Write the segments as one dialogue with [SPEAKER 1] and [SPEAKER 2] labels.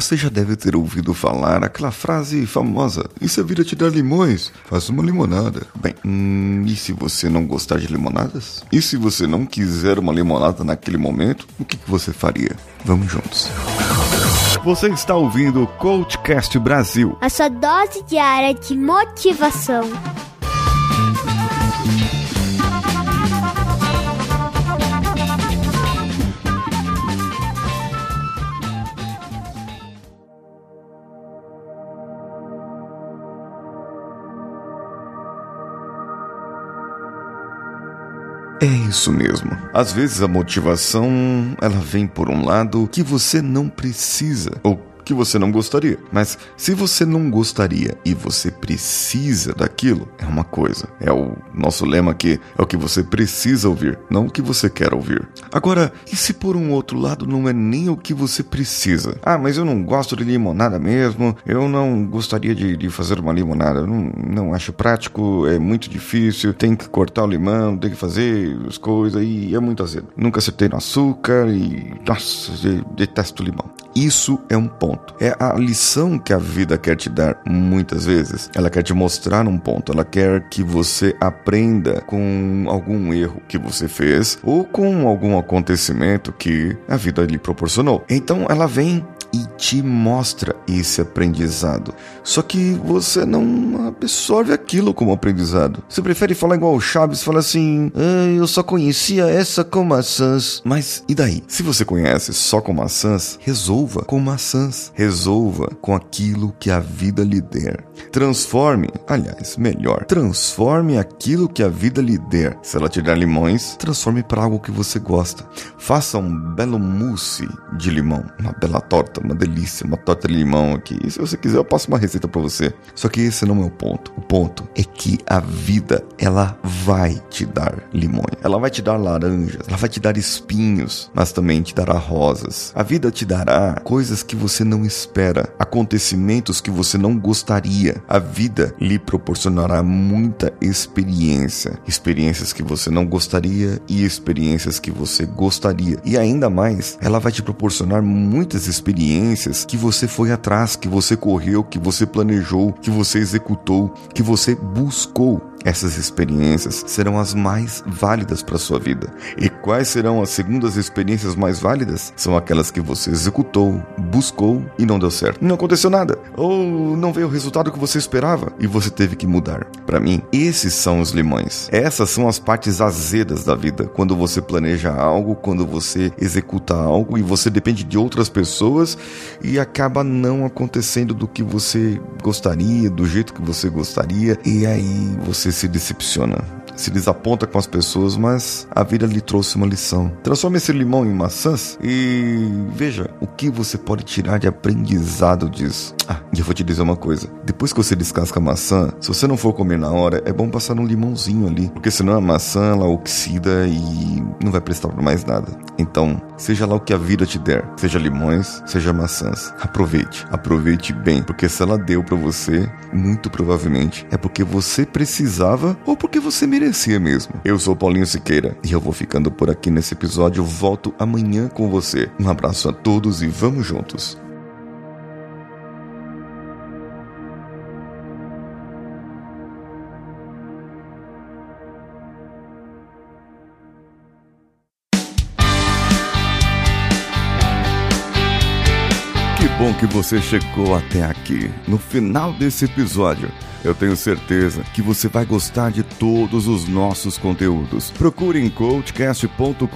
[SPEAKER 1] Você já deve ter ouvido falar aquela frase famosa: se a vida te dar limões? Faça uma limonada. Bem, hum, e se você não gostar de limonadas? E se você não quiser uma limonada naquele momento, o que, que você faria? Vamos juntos. Você está ouvindo o Coachcast Brasil
[SPEAKER 2] a sua dose diária de motivação.
[SPEAKER 1] É isso mesmo. Às vezes a motivação, ela vem por um lado que você não precisa ou que você não gostaria. Mas se você não gostaria e você precisa daquilo, é uma coisa. É o nosso lema aqui, é o que você precisa ouvir, não o que você quer ouvir. Agora, e se por um outro lado não é nem o que você precisa? Ah, mas eu não gosto de limonada mesmo, eu não gostaria de, de fazer uma limonada, não, não acho prático, é muito difícil, tem que cortar o limão, tem que fazer as coisas e é muito azedo. Nunca acertei no açúcar e, nossa, detesto limão. Isso é um ponto. É a lição que a vida quer te dar muitas vezes. Ela quer te mostrar um ponto. Ela quer que você aprenda com algum erro que você fez ou com algum acontecimento que a vida lhe proporcionou. Então ela vem e te mostra esse aprendizado. Só que você não absorve aquilo como aprendizado. Você prefere falar igual o Chaves, fala assim: ah, eu só conhecia essa com maçãs. Mas e daí? Se você conhece só com maçãs, resolva com maçãs. Resolva com aquilo que a vida lhe der. Transforme, aliás, melhor, transforme aquilo que a vida lhe der. Se ela te der limões, transforme para algo que você gosta. Faça um belo mousse de limão, uma bela torta, uma delícia, uma torta de limão aqui. E se você quiser, eu passo uma receita para você. Só que esse não é o ponto. O ponto é que a vida, ela vai te dar limões. Ela vai te dar laranjas, ela vai te dar espinhos, mas também te dará rosas. A vida te dará coisas que você não espera, acontecimentos que você não gostaria. A vida lhe proporcionará muita experiência, experiências que você não gostaria e experiências que você gostaria. E ainda mais, ela vai te proporcionar muitas experiências que você foi atrás, que você correu, que você planejou, que você executou, que você buscou. Essas experiências serão as mais válidas para sua vida. E quais serão as segundas experiências mais válidas? São aquelas que você executou, buscou e não deu certo. Não aconteceu nada, ou não veio o resultado que você esperava e você teve que mudar. Para mim, esses são os limões. Essas são as partes azedas da vida. Quando você planeja algo, quando você executa algo e você depende de outras pessoas e acaba não acontecendo do que você gostaria, do jeito que você gostaria, e aí você se decepciona, se desaponta com as pessoas, mas a vida lhe trouxe uma lição. Transforme esse limão em maçãs e veja o que você pode tirar de aprendizado disso. Ah, e eu vou te dizer uma coisa: depois que você descasca a maçã, se você não for comer na hora, é bom passar um limãozinho ali, porque senão a maçã ela oxida e não vai prestar para mais nada. Então, seja lá o que a vida te der, seja limões, seja maçãs, aproveite, aproveite bem, porque se ela deu para você, muito provavelmente é porque você precisava ou porque você merecia mesmo. Eu sou Paulinho Siqueira e eu vou ficando por aqui nesse episódio. Volto amanhã com você. Um abraço a todos e vamos juntos. bom que você chegou até aqui. No final desse episódio, eu tenho certeza que você vai gostar de todos os nossos conteúdos. Procure em coachcast.com.br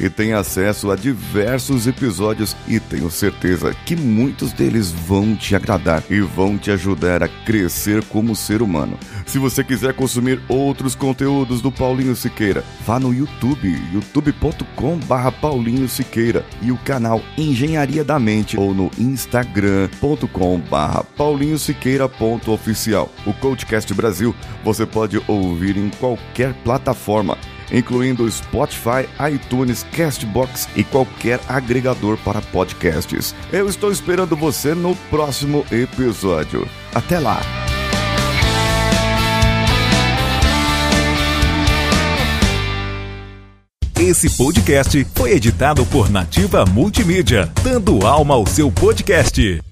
[SPEAKER 1] e tenha acesso a diversos episódios e tenho certeza que muitos deles vão te agradar e vão te ajudar a crescer como ser humano. Se você quiser consumir outros conteúdos do Paulinho Siqueira, vá no YouTube, youtube.com/barra Paulinho Siqueira e o canal Engenharia da Mente ou no instagram.com/barra Paulinho Oficial. O Coachcast Brasil você pode ouvir em qualquer plataforma incluindo Spotify, iTunes, Castbox e qualquer agregador para podcasts. Eu estou esperando você no próximo episódio. Até lá!
[SPEAKER 3] Esse podcast foi editado por Nativa Multimídia, dando alma ao seu podcast.